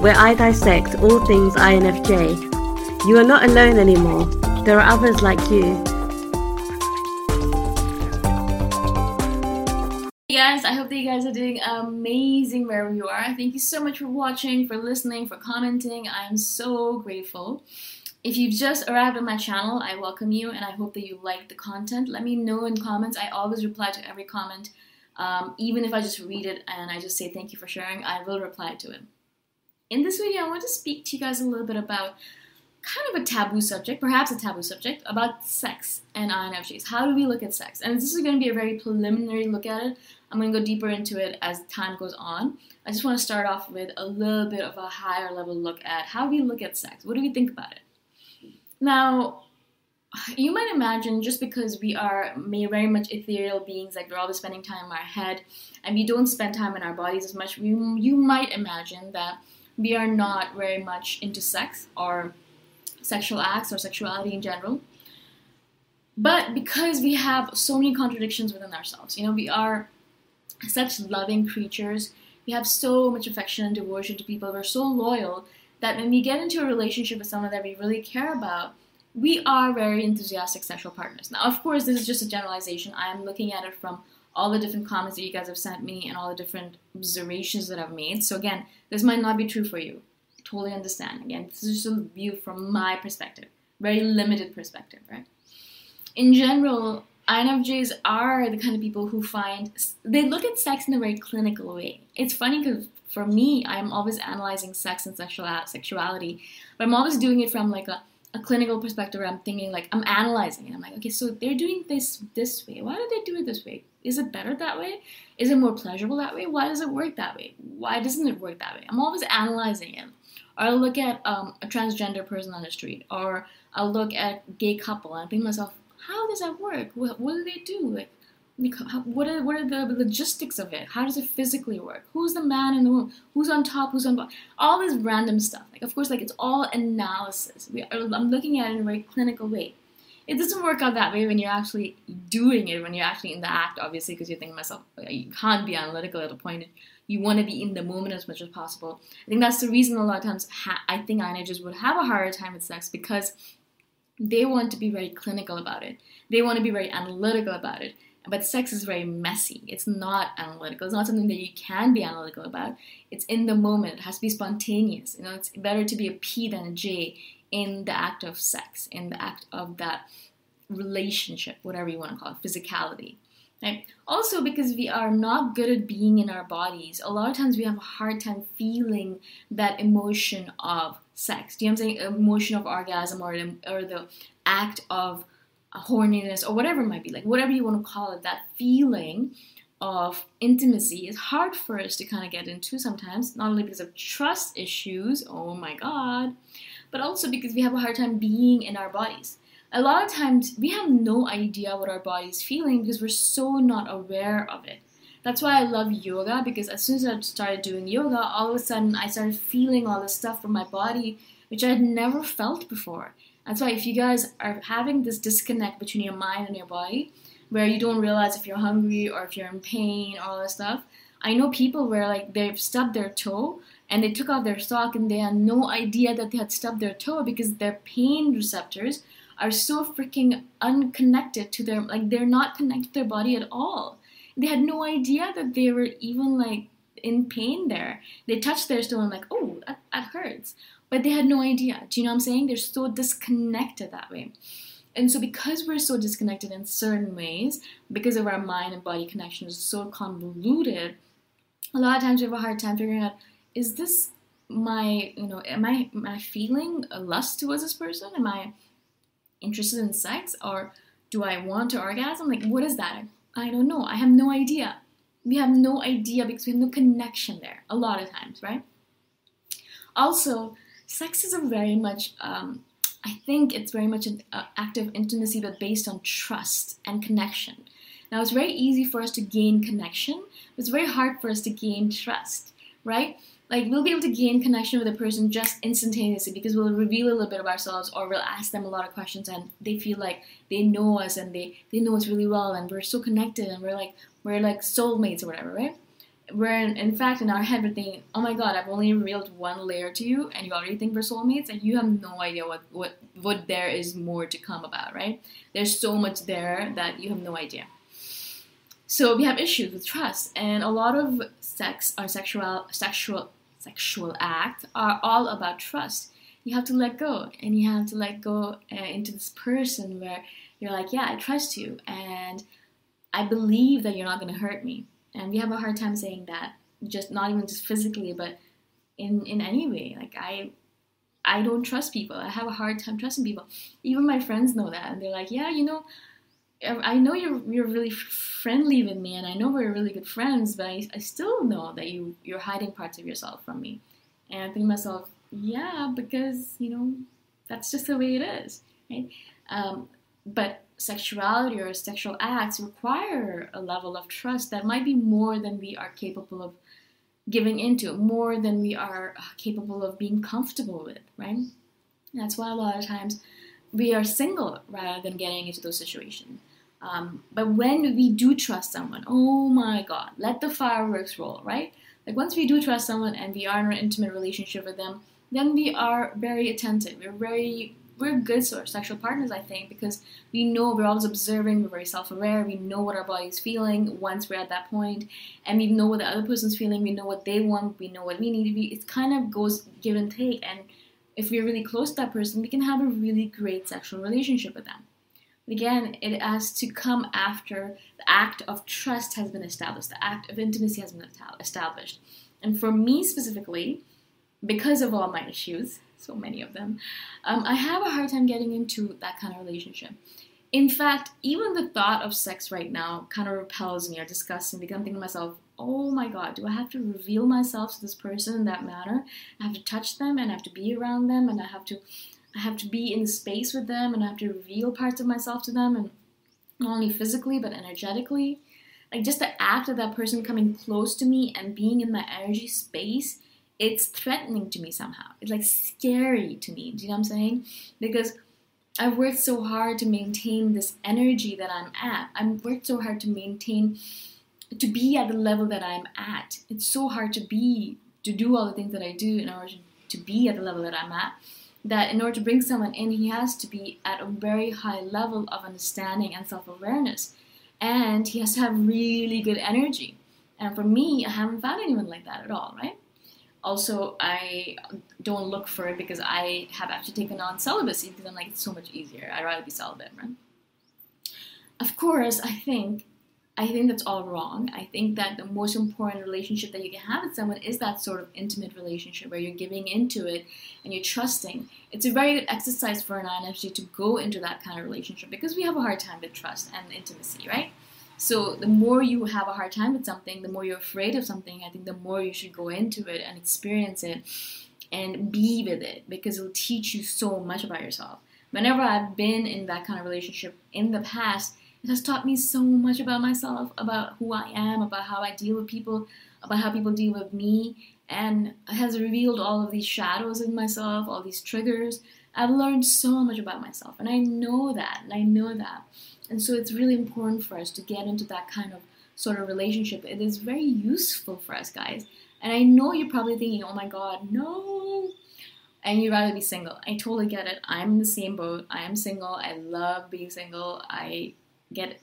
where I dissect all things INFJ. You are not alone anymore. There are others like you. Hey guys, I hope that you guys are doing amazing wherever you are. Thank you so much for watching, for listening, for commenting. I'm so grateful. If you've just arrived on my channel, I welcome you and I hope that you like the content. Let me know in comments. I always reply to every comment. Um, even if I just read it and I just say thank you for sharing, I will reply to it. In this video, I want to speak to you guys a little bit about kind of a taboo subject, perhaps a taboo subject, about sex and INFJs. How do we look at sex? And this is going to be a very preliminary look at it. I'm going to go deeper into it as time goes on. I just want to start off with a little bit of a higher level look at how we look at sex. What do we think about it? Now, you might imagine just because we are very much ethereal beings, like we're always spending time in our head, and we don't spend time in our bodies as much, you, you might imagine that we are not very much into sex or sexual acts or sexuality in general. But because we have so many contradictions within ourselves, you know, we are such loving creatures, we have so much affection and devotion to people, we're so loyal that when we get into a relationship with someone that we really care about, we are very enthusiastic sexual partners. Now, of course, this is just a generalization. I am looking at it from all the different comments that you guys have sent me and all the different observations that I've made. So, again, this might not be true for you. totally understand. Again, this is just a view from my perspective, very limited perspective, right? In general, INFJs are the kind of people who find they look at sex in a very clinical way. It's funny because for me, I'm always analyzing sex and sexual sexuality, but I'm always doing it from like a, a clinical perspective. Where I'm thinking like I'm analyzing it. I'm like, okay, so they're doing this this way. Why do they do it this way? Is it better that way? Is it more pleasurable that way? Why does it work that way? Why doesn't it work that way? I'm always analyzing it. Or I'll look at um, a transgender person on the street, or I'll look at gay couple, and I think myself, how does that work? What, what do they do? Like, what are what are the logistics of it? How does it physically work? Who's the man in the room? Who's on top? Who's on bottom? All this random stuff. Like, of course, like it's all analysis. We I'm looking at it in a very clinical way. It doesn't work out that way when you're actually doing it, when you're actually in the act, obviously, because you're thinking myself, you can't be analytical at a point. You want to be in the moment as much as possible. I think that's the reason a lot of times ha- I think INFJs would have a harder time with sex because they want to be very clinical about it. They want to be very analytical about it. But sex is very messy. It's not analytical. It's not something that you can be analytical about. It's in the moment. It has to be spontaneous. You know, it's better to be a P than a J in the act of sex, in the act of that relationship, whatever you want to call it, physicality. Right? Also, because we are not good at being in our bodies, a lot of times we have a hard time feeling that emotion of sex. Do you know what I'm saying? Emotion of orgasm or or the act of horniness or whatever it might be, like whatever you want to call it, that feeling of intimacy is hard for us to kind of get into sometimes, not only because of trust issues, oh my god, but also because we have a hard time being in our bodies a lot of times we have no idea what our body is feeling because we're so not aware of it. That's why I love yoga because as soon as I started doing yoga, all of a sudden I started feeling all this stuff from my body which I had never felt before. That's why if you guys are having this disconnect between your mind and your body, where you don't realize if you're hungry or if you're in pain, all that stuff. I know people where like they've stubbed their toe and they took off their sock and they had no idea that they had stubbed their toe because their pain receptors are so freaking unconnected to their like they're not connected to their body at all. They had no idea that they were even like in pain there. They touched their toe and like, oh, that, that hurts. But they had no idea. Do you know what I'm saying? They're so disconnected that way. And so, because we're so disconnected in certain ways, because of our mind and body connection is so convoluted, a lot of times we have a hard time figuring out is this my, you know, am I, am I feeling a lust towards this person? Am I interested in sex or do I want to orgasm? Like, what is that? I don't know. I have no idea. We have no idea because we have no connection there a lot of times, right? Also, sex is a very much, um, I think it's very much an uh, act of intimacy, but based on trust and connection. Now, it's very easy for us to gain connection, but it's very hard for us to gain trust, right? like we'll be able to gain connection with a person just instantaneously because we'll reveal a little bit of ourselves or we'll ask them a lot of questions and they feel like they know us and they they know us really well and we're so connected and we're like we're like soulmates or whatever right where in, in fact in our head we're thinking oh my god i've only revealed one layer to you and you already think we're soulmates and you have no idea what what what there is more to come about right there's so much there that you have no idea so we have issues with trust and a lot of sex or sexual sexual sexual act are all about trust. You have to let go, and you have to let go uh, into this person where you're like, yeah, I trust you, and I believe that you're not going to hurt me. And we have a hard time saying that, just not even just physically, but in in any way. Like I, I don't trust people. I have a hard time trusting people. Even my friends know that, and they're like, yeah, you know, I know you're you're really friendly with me, and I know we're really good friends, but I, I still know that you you're hiding parts of yourself from me. And I think to myself, yeah, because you know that's just the way it is, right? Um, but sexuality or sexual acts require a level of trust that might be more than we are capable of giving into, more than we are capable of being comfortable with, right? That's why a lot of times we are single rather than getting into those situations. Um, but when we do trust someone, oh my God, let the fireworks roll, right? Like once we do trust someone and we are in an intimate relationship with them, then we are very attentive. We're very we're good sexual partners, I think, because we know we're always observing, we're very self-aware, we know what our body's feeling once we're at that point, and we know what the other person's feeling, we know what they want, we know what we need to be. It kind of goes give and take, and if we're really close to that person, we can have a really great sexual relationship with them. But again, it has to come after the act of trust has been established, the act of intimacy has been established. And for me specifically, because of all my issues, so many of them, um, I have a hard time getting into that kind of relationship. In fact, even the thought of sex right now kind of repels me or disgusts me because I'm thinking to myself, oh my god, do I have to reveal myself to this person in that manner? I have to touch them and I have to be around them and I have to I have to be in space with them and I have to reveal parts of myself to them and not only physically but energetically. Like just the act of that person coming close to me and being in my energy space it's threatening to me somehow. It's like scary to me. Do you know what I'm saying? Because I've worked so hard to maintain this energy that I'm at. I've worked so hard to maintain, to be at the level that I'm at. It's so hard to be, to do all the things that I do in order to be at the level that I'm at. That in order to bring someone in, he has to be at a very high level of understanding and self awareness. And he has to have really good energy. And for me, I haven't found anyone like that at all, right? Also I don't look for it because I have actually taken on celibacy because I'm like it's so much easier. I'd rather be celibate, right? Of course, I think I think that's all wrong. I think that the most important relationship that you can have with someone is that sort of intimate relationship where you're giving into it and you're trusting. It's a very good exercise for an INFJ to go into that kind of relationship because we have a hard time with trust and intimacy, right? So the more you have a hard time with something, the more you're afraid of something, I think the more you should go into it and experience it and be with it because it'll teach you so much about yourself. Whenever I've been in that kind of relationship in the past, it has taught me so much about myself, about who I am, about how I deal with people, about how people deal with me, and has revealed all of these shadows in myself, all these triggers. I've learned so much about myself, and I know that, and I know that. And so it's really important for us to get into that kind of sort of relationship. It is very useful for us, guys. And I know you're probably thinking, oh my god, no. And you'd rather be single. I totally get it. I'm in the same boat. I am single. I love being single. I get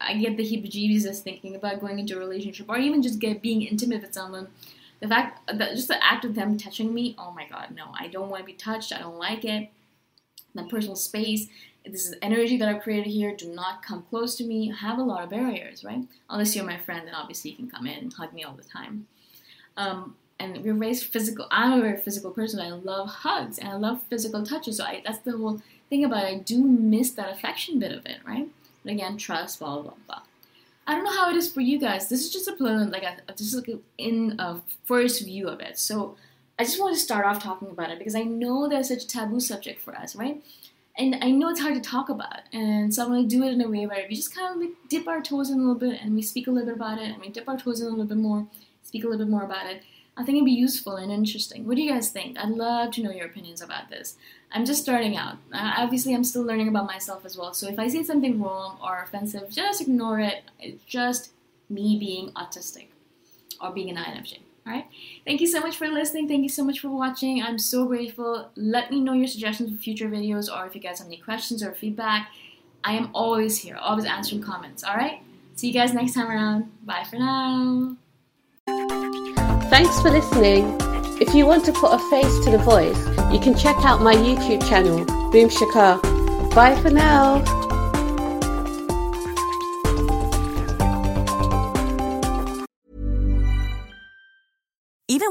I get the heebie-jeebies just thinking about going into a relationship or even just get being intimate with someone. The fact that just the act of them touching me, oh my god, no, I don't want to be touched. I don't like it. That personal space this is energy that I've created here. Do not come close to me. Have a lot of barriers, right? Unless you're my friend, then obviously you can come in and hug me all the time. Um, and we're raised physical. I'm a very physical person. I love hugs and I love physical touches. So I, that's the whole thing about it. I do miss that affection bit of it, right? But again, trust, blah blah blah. I don't know how it is for you guys. This is just a plan, like a, just like a, in a first view of it. So I just want to start off talking about it because I know there's such a taboo subject for us, right? And I know it's hard to talk about, and so I'm gonna do it in a way where we just kind of like dip our toes in a little bit, and we speak a little bit about it, and we dip our toes in a little bit more, speak a little bit more about it. I think it'd be useful and interesting. What do you guys think? I'd love to know your opinions about this. I'm just starting out. Uh, obviously, I'm still learning about myself as well. So if I say something wrong or offensive, just ignore it. It's just me being autistic or being an INFJ. All right. Thank you so much for listening. Thank you so much for watching. I'm so grateful. Let me know your suggestions for future videos or if you guys have any questions or feedback. I am always here, always answering comments. All right. See you guys next time around. Bye for now. Thanks for listening. If you want to put a face to the voice, you can check out my YouTube channel, Boom Shikha. Bye for now.